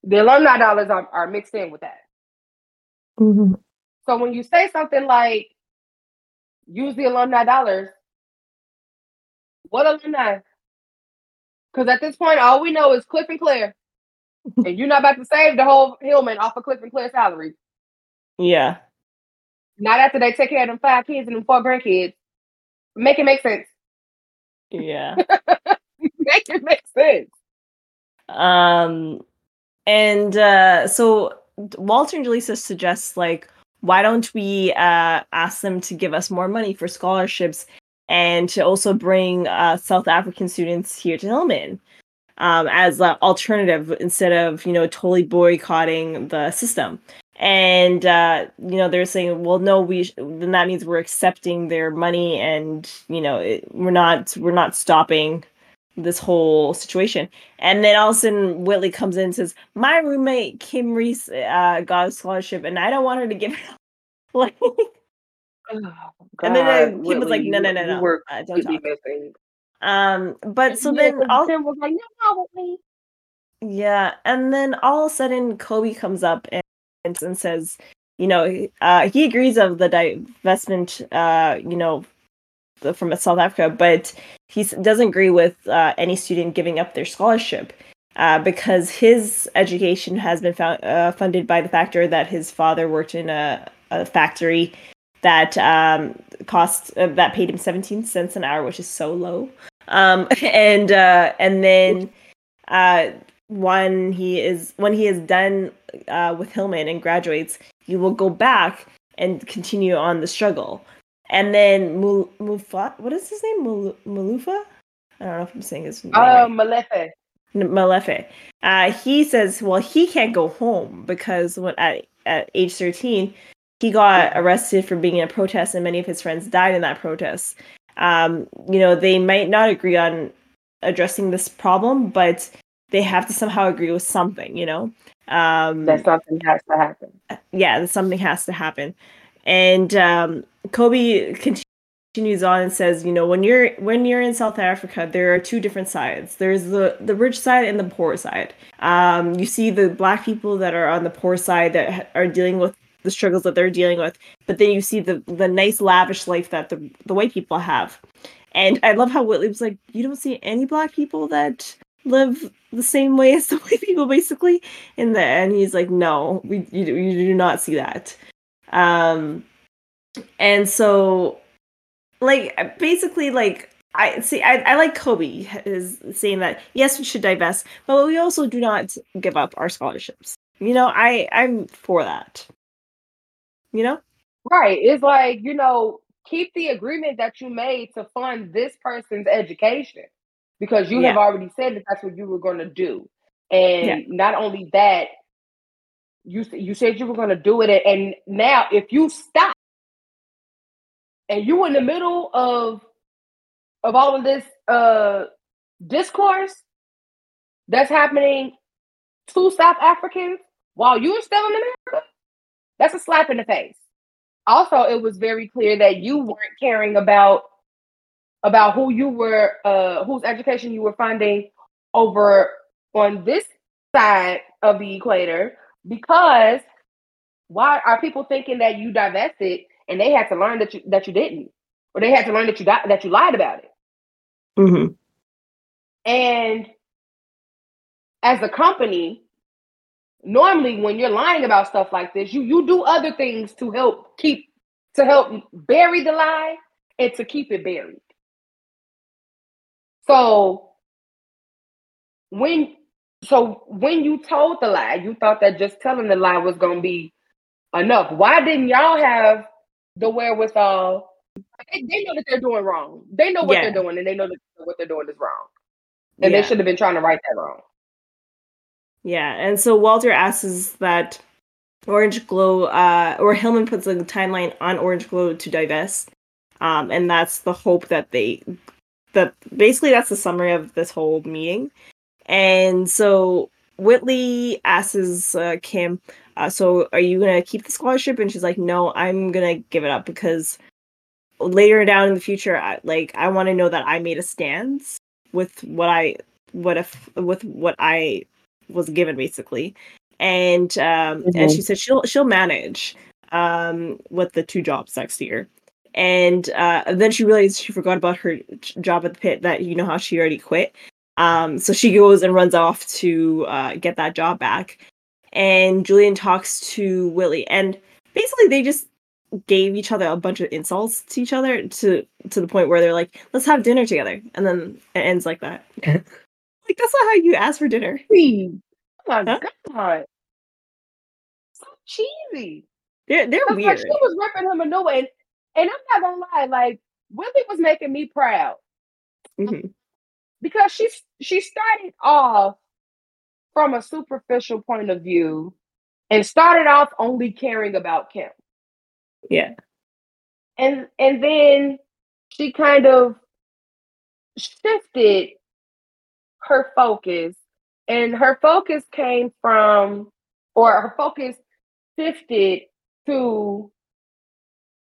the alumni dollars are, are mixed in with that. Mm-hmm. So when you say something like use the alumni dollars, what alumni? Because at this point, all we know is Cliff and Claire. And you're not about to save the whole Hillman off of Cliff and Claire's salary. Yeah. Not after they take care of them five kids and them four grandkids. Make it make sense. Yeah. make it make sense. Um, and uh, so Walter and Jaleesa suggests like, why don't we uh, ask them to give us more money for scholarships and to also bring uh, South African students here to Hillman um, as an alternative instead of you know totally boycotting the system. And uh, you know they're saying well no we sh- then that means we're accepting their money and you know it, we're not we're not stopping this whole situation. And then all of a sudden whitley comes in and says my roommate kim reese uh, got a scholarship and i don't want her to give it up. Like Oh, and then uh, kim Whitley, was like no no you- no you no were uh, don't talk. missing. Um but so Yeah, then all Kim was like, no, no, Whitley. Yeah, and then all of a sudden Kobe comes up and, and says, you know, uh, he agrees of the divestment, uh, you know, the, from South Africa, but he doesn't agree with uh, any student giving up their scholarship uh, because his education has been found, uh, funded by the factor that his father worked in a, a factory that um, cost uh, that paid him 17 cents an hour, which is so low. Um, and uh, and then uh, when he is when he is done uh, with Hillman and graduates, he will go back and continue on the struggle. And then Mul- Mufa, what is his name? Mul- Malufa? I don't know if I'm saying his name right. Um, Malefe. Malefe. Uh, he says, well, he can't go home because when at, at age 13, he got arrested for being in a protest, and many of his friends died in that protest. Um, you know, they might not agree on addressing this problem, but they have to somehow agree with something. You know, um, That something has to happen. yeah, that something has to happen. And um, Kobe continues on and says, you know, when you're when you're in South Africa, there are two different sides. There's the the rich side and the poor side. Um, you see the black people that are on the poor side that are dealing with the struggles that they're dealing with, but then you see the the nice lavish life that the the white people have. And I love how Whitley was like, you don't see any black people that live the same way as the white people, basically. And the and he's like, no, we you, do- you do not see that. Um, and so, like, basically, like I see, I, I like Kobe is saying that yes, we should divest, but we also do not give up our scholarships. You know, I I'm for that. You know, Right. It's like, you know, keep the agreement that you made to fund this person's education because you have already said that that's what you were going to do. And Yeah. not only that, you you said you were going to do it and now if you stop and you in the middle of of all of this uh discourse that's happening to South Africans while you're still in America, that's a slap in the face. Also, it was very clear that you weren't caring about about who you were uh whose education you were funding over on this side of the equator because why are people thinking that you divested and they had to learn that you that you didn't or they had to learn that you got that you lied about it mm-hmm. and as a company, normally when you're lying about stuff like this, you you do other things to help keep to help bury the lie and to keep it buried. So when so when you told the lie, you thought that just telling the lie was gonna be enough. Why didn't y'all have the wherewithal? They, they know that they're doing wrong. They know what yeah. they're doing, and they know that what they're doing is wrong. And yeah. they should have been trying to right that wrong. Yeah, and so Walter asks that Orange Glow, uh, or Hillman puts a timeline on Orange Glow to divest, um, and that's the hope that they, that basically that's the summary of this whole meeting, and so Whitley asks uh, Kim, uh, "So are you gonna keep the scholarship?" And she's like, "No, I'm gonna give it up because later down in the future, I, like I want to know that I made a stance with what I, what if with what I was given basically." and um, mm-hmm. and she said she'll she'll manage um, with the two jobs next year. And, uh, then she realized she forgot about her job at the pit that you know how she already quit. Um, so she goes and runs off to uh, get that job back. And Julian talks to Whitley, and basically they just gave each other a bunch of insults to each other to to the point where they're like, "Let's have dinner together," and then it ends like that. like that's not how you ask for dinner. Oh my huh? god. So cheesy. They're they're weird. Like she was ripping him a new one. And I'm not gonna lie, like Whitley was making me proud. Mm-hmm. Because she she started off from a superficial point of view and started off only caring about Kim. Yeah. And and then she kind of shifted her focus and her focus came from, or her focus shifted to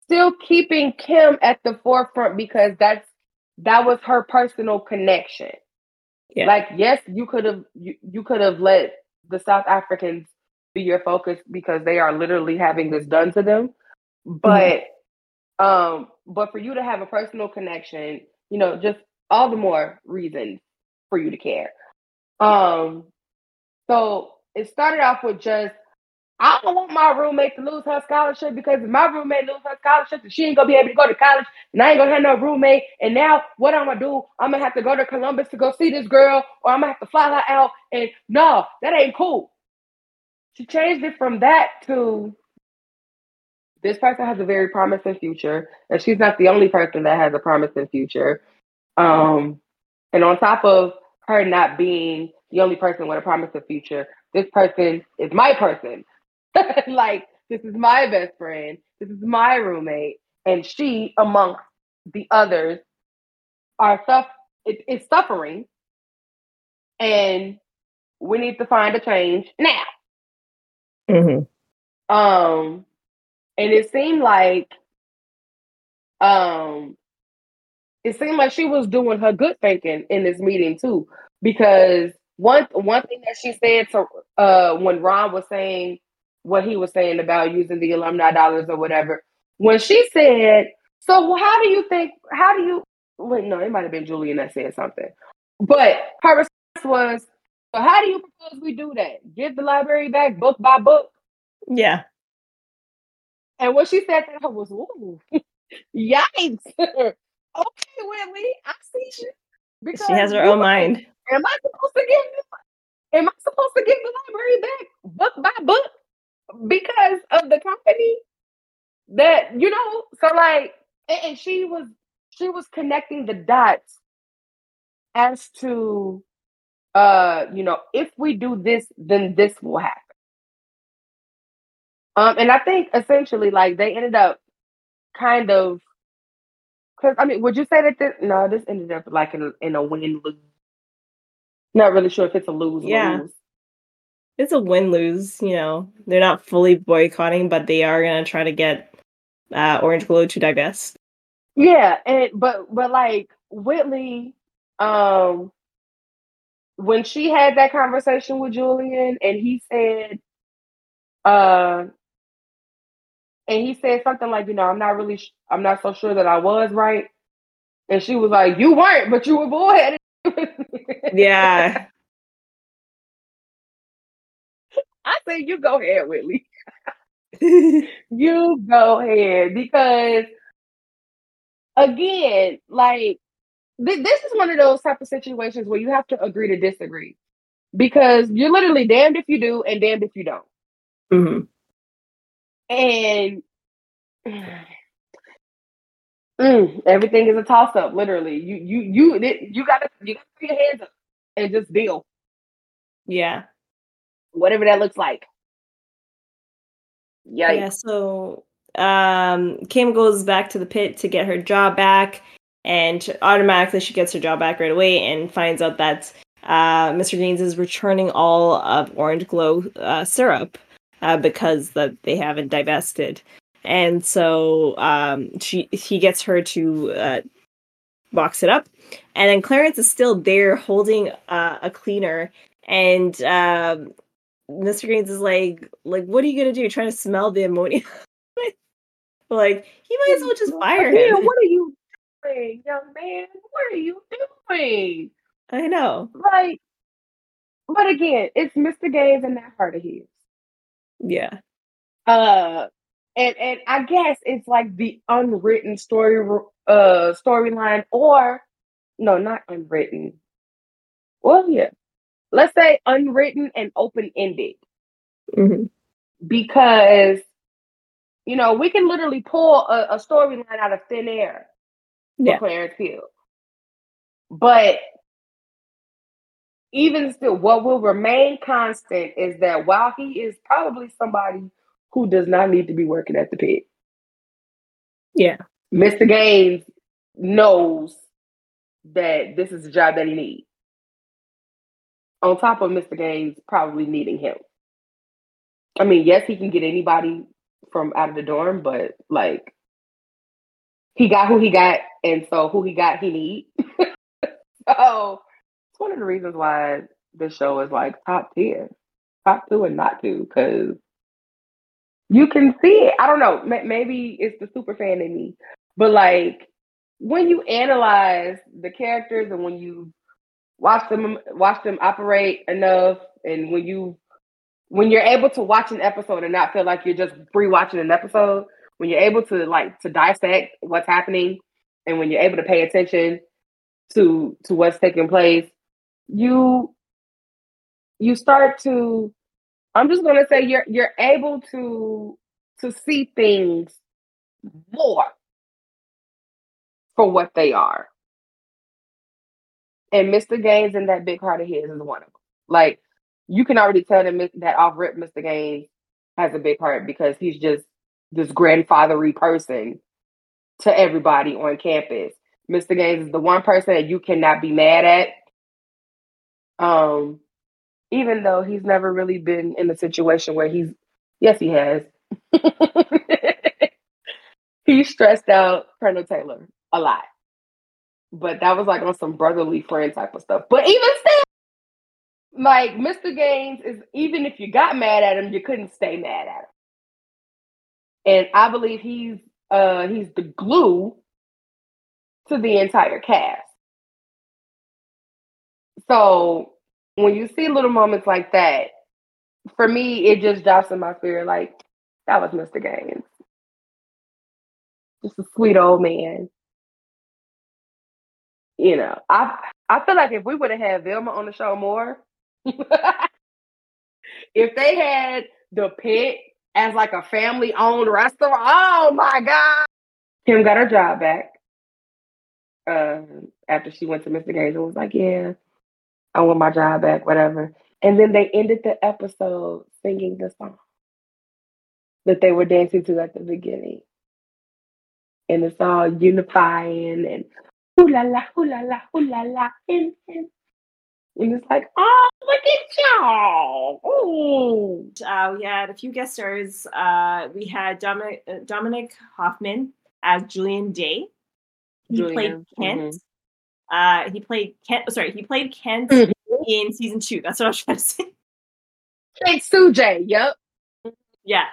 still keeping Kim at the forefront because that's that was her personal connection. Yeah. Like, yes, you could have you, you could have let the South Africans be your focus because they are literally having this done to them. But mm-hmm. um, but for you to have a personal connection, you know, just all the more reason for you to care. Um, so it started off with just I don't want my roommate to lose her scholarship because if my roommate lose her scholarship, she ain't gonna be able to go to college, and I ain't gonna have no roommate. And now what I'm gonna do? I'm gonna have to go to Columbus to go see this girl, or I'm gonna have to fly her out. And no, that ain't cool. She changed it from that to this person has a very promising future, and she's not the only person that has a promising future. Um, and on top of her not being the only person with a promise of future. This person is my person. like, this is my best friend. This is my roommate. And she, amongst the others, are suff- it, it's suffering. And we need to find a change now. Mm-hmm. Um, and it seemed like um it seemed like she was doing her good thinking in this meeting too, because one one thing that she said to uh when Ron was saying what he was saying about using the alumni dollars or whatever, when she said, "So how do you think? How do you?" Wait, no, it might have been Julian that said something, but her response was, "So how do you propose we do that? Give the library back book by book?" Yeah. And what she said to her was, "Ooh, yikes!" okay, Whitley, I see you. Because she has her own mind. Am I supposed to give? Am I supposed to give the library back book by book because of the company that you know? So like, and she was she was connecting the dots as to uh you know if we do this then this will happen um and i think essentially like they ended up kind of because I mean, would you say that this? No, this ended up like in a, in a win lose. Not really sure if it's a lose. Yeah, lose. it's a win lose. You know, they're not fully boycotting, but they are gonna try to get uh, Orange Glow to divest. Yeah, and but but like Whitley, um, when she had that conversation with Julian, and he said, uh, and he said something like, you know, I'm not really, sh- I'm not so sure that I was right. And she was like, you weren't, but you were bullheaded. yeah. I say you go ahead, Whitley. you go ahead because again, like th- this is one of those type of situations where you have to agree to disagree because you're literally damned if you do and damned if you don't. hmm And mm, everything is a toss up. Literally, you you you you gotta you gotta put your hands up and just deal Yeah. whatever that looks like. Yikes. Yeah, so um Kim goes back to the pit to get her job back and automatically she gets her job back right away and finds out that uh Mr. Gaines is returning all of Orange Glow uh, syrup uh, because that they haven't divested. And so um she he gets her to uh box it up and then Clarence is still there holding uh, a cleaner and um Mr. Gaines is like, like, what are you gonna do? Trying to smell the ammonia? like, he might as well just fire him. what are you doing, young man? What are you doing? I know. Like, but again, it's Mr. Gaines and that heart of his. Yeah. Uh, and and I guess it's like the unwritten story uh storyline, or no, not unwritten. Well, yeah, let's say unwritten and open ended hmm because you know we can literally pull a, a storyline out of thin air for Yeah. Clarence Hill, but even still, what will remain constant is that while he is probably somebody who does not need to be working at the pit, Yeah. Mr. Gaines knows that this is a job that he needs. On top of Mr. Gaines probably needing him. I mean, yes, he can get anybody from out of the dorm, but like he got who he got, and so who he got, he need. so one of the reasons why this show is like top tier, top two and not two, because you can see it. I don't know. ma- Maybe it's the super fan in me, but like when you analyze the characters and when you watch them watch them operate enough, and when you when you're able to watch an episode and not feel like you're just rewatching an episode, when you're able to like to dissect what's happening, and when you're able to pay attention to to what's taking place, you you start to I'm just gonna say you're you're able to to see things more for what they are. And Mr. Gaines and that big heart of his is one of them. Like you can already tell that that off rip Mr. Gaines has a big heart because he's just this grandfathery person to everybody on campus. Mr. Gaines is the one person that you cannot be mad at. Um, even though he's never really been in a situation where he's yes, he has. he stressed out Colonel Taylor a lot. But that was like on some brotherly friend type of stuff. But even still, like Mr. Gaines is even if you got mad at him, you couldn't stay mad at him. And I believe he's uh he's the glue to the entire cast. So when you see little moments like that, for me, it just drops in my spirit. Like that was Mr. Gaines, just a sweet old man. You know, I I feel like if we would have had Vilma on the show more, if they had the pit as like a family owned restaurant, oh my god! Kim got her job back uh, after she went to Mr. Gaines and was like, "Yeah, I want my job back, whatever." And then they ended the episode singing the song that they were dancing to at the beginning, and it's all unifying and ooh la la, ooh la la, ooh la la, and, and, and it's like, oh, look at y'all! Ooh. Uh, we had a few guest stars. Uh, we had Dominic, uh, Dominic Hoffman as Julian Day. He Julian, played Kent. mhm. Uh, he played Kent. Sorry, he played Kent Mhm. in season two. That's what I was trying to say. Hey, Sujay, yep. Yeah.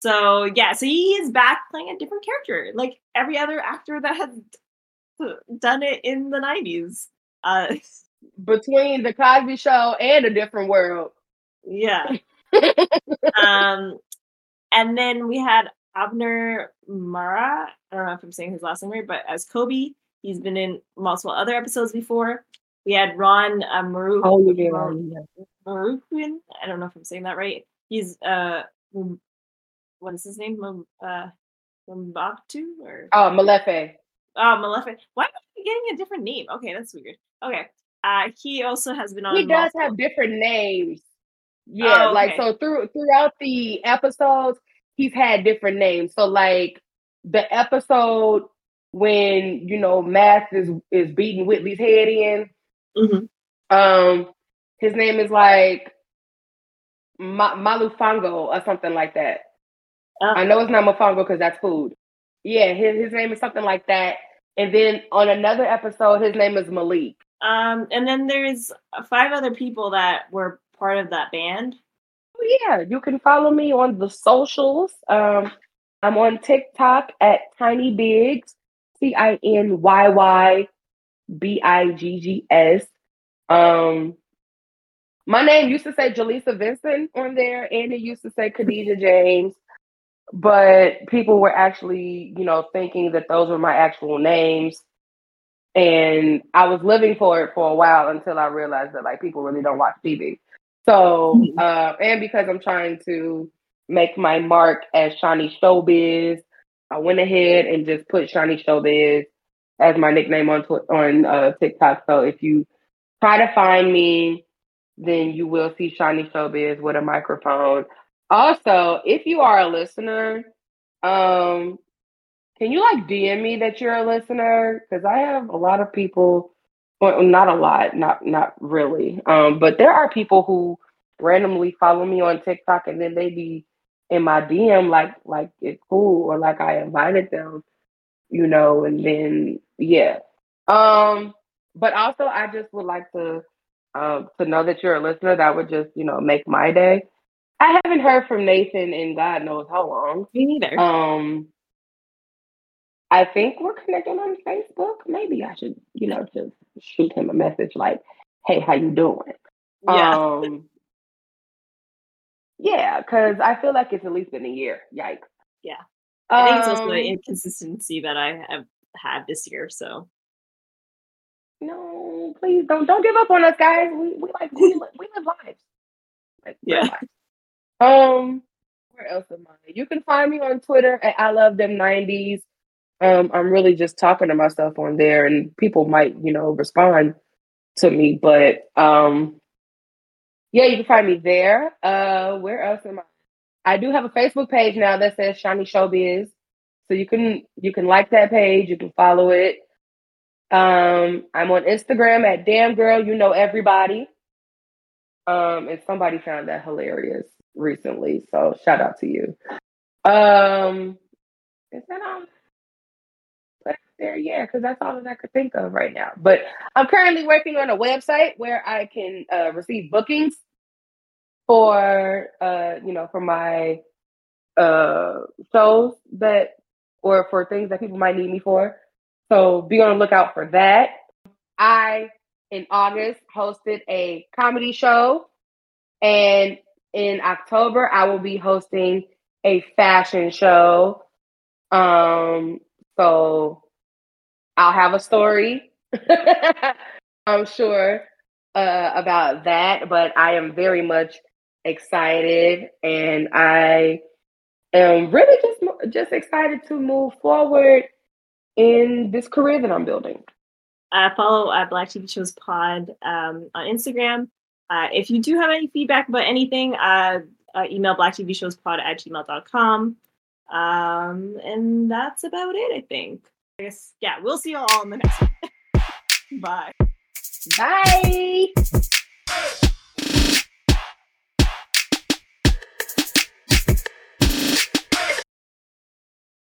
So yeah, so he is back playing a different character, like every other actor that had done it in the nineties. Uh, Between the Cosby Show and a different world. yeah. um, and then we had Abner Mara. I don't know if I'm saying his last name right, but as Kobe, he's been in multiple other episodes before. We had Ron uh. Oh, you did. Yeah. Marukian. I don't know if I'm saying that right. He's uh, what is his name? M- uh, Mbaktu or Oh, Malefe. oh Malefe. Why am I getting a different name? Okay, that's weird. Okay. Uh, he also has been on. He does multiple- have different names. Yeah, Oh, like so through throughout the episodes, he's had different names. So like the episode when you know Math is is beating Whitley's head in, Mhm. um, his name is like Ma- Malufango or something like that. Oh. I know it's not Mofongo because that's food. Yeah, his his name is something like that. And then on another episode, his name is Malik. Um, and then there's five other people that were part of that band. Oh, yeah, you can follow me on the socials. Um, I'm on TikTok at Tiny Bigs, C I N Y Y B I G G S. Um, my name used to say Jaleesa Vincent on there, and it used to say Khadijah James, but people were actually, you know, thinking that those were my actual names. And I was living for it for a while until I realized that like people really don't watch TV. So, Mhm. uh, and because I'm trying to make my mark as Shani Showbiz, I went ahead and just put Shani Showbiz as my nickname on tw- on uh, TikTok. So if you try to find me, then you will see Shani Showbiz with a microphone. Also, if you are a listener, um, can you like DM me that you're a listener? Because I have a lot of people, well, not a lot, not not really, um, but there are people who randomly follow me on TikTok and then they be in my DM like like it's cool or like I invited them, you know, and then yeah. Um, but also I just would like to um to know that you're a listener. That would just, you know, make my day. I haven't heard from Nathan in God knows how long. Me neither. Um, I think we're connected on Facebook. Maybe I should, you know, just shoot him a message like, "Hey, how you doing?" yeah. Um, yeah, because I feel like it's at least been a year. Yikes. Yeah. I think it's also Um, an inconsistency that I have had this year. So no, please don't don't give up on us, guys. We we like we, we live lives. Like, Yeah. lives. Um, where else am I? You can find me on Twitter at I love them nineties. Um, I'm really just talking to myself on there, and people might, you know, respond to me. But um, yeah, you can find me there. Uh, where else am I? I do have a Facebook page now that says Shiny Showbiz, so you can you can like that page. You can follow it. Um, I'm on Instagram at Damn Girl. You know everybody. Um, and somebody found that hilarious recently, so shout out to you. Um, is that all? There, yeah, because that's all that I could think of right now. But I'm currently working on a website where I can uh, receive bookings for uh, you know, for my uh shows that or for things that people might need me for. So be on the lookout for that. I in August hosted a comedy show, and in October I will be hosting a fashion show. Um, so I'll have a story, I'm sure, uh, about that. But I am very much excited, and I am really just just excited to move forward in this career that I'm building. uh, follow uh, Black TV Shows Pod um, on Instagram. Uh, if you do have any feedback about anything, uh, uh, email blacktvshowspod at gmail.com. Um, and that's about it, I think guess, yeah, we'll see you all in the next one. Bye. Bye.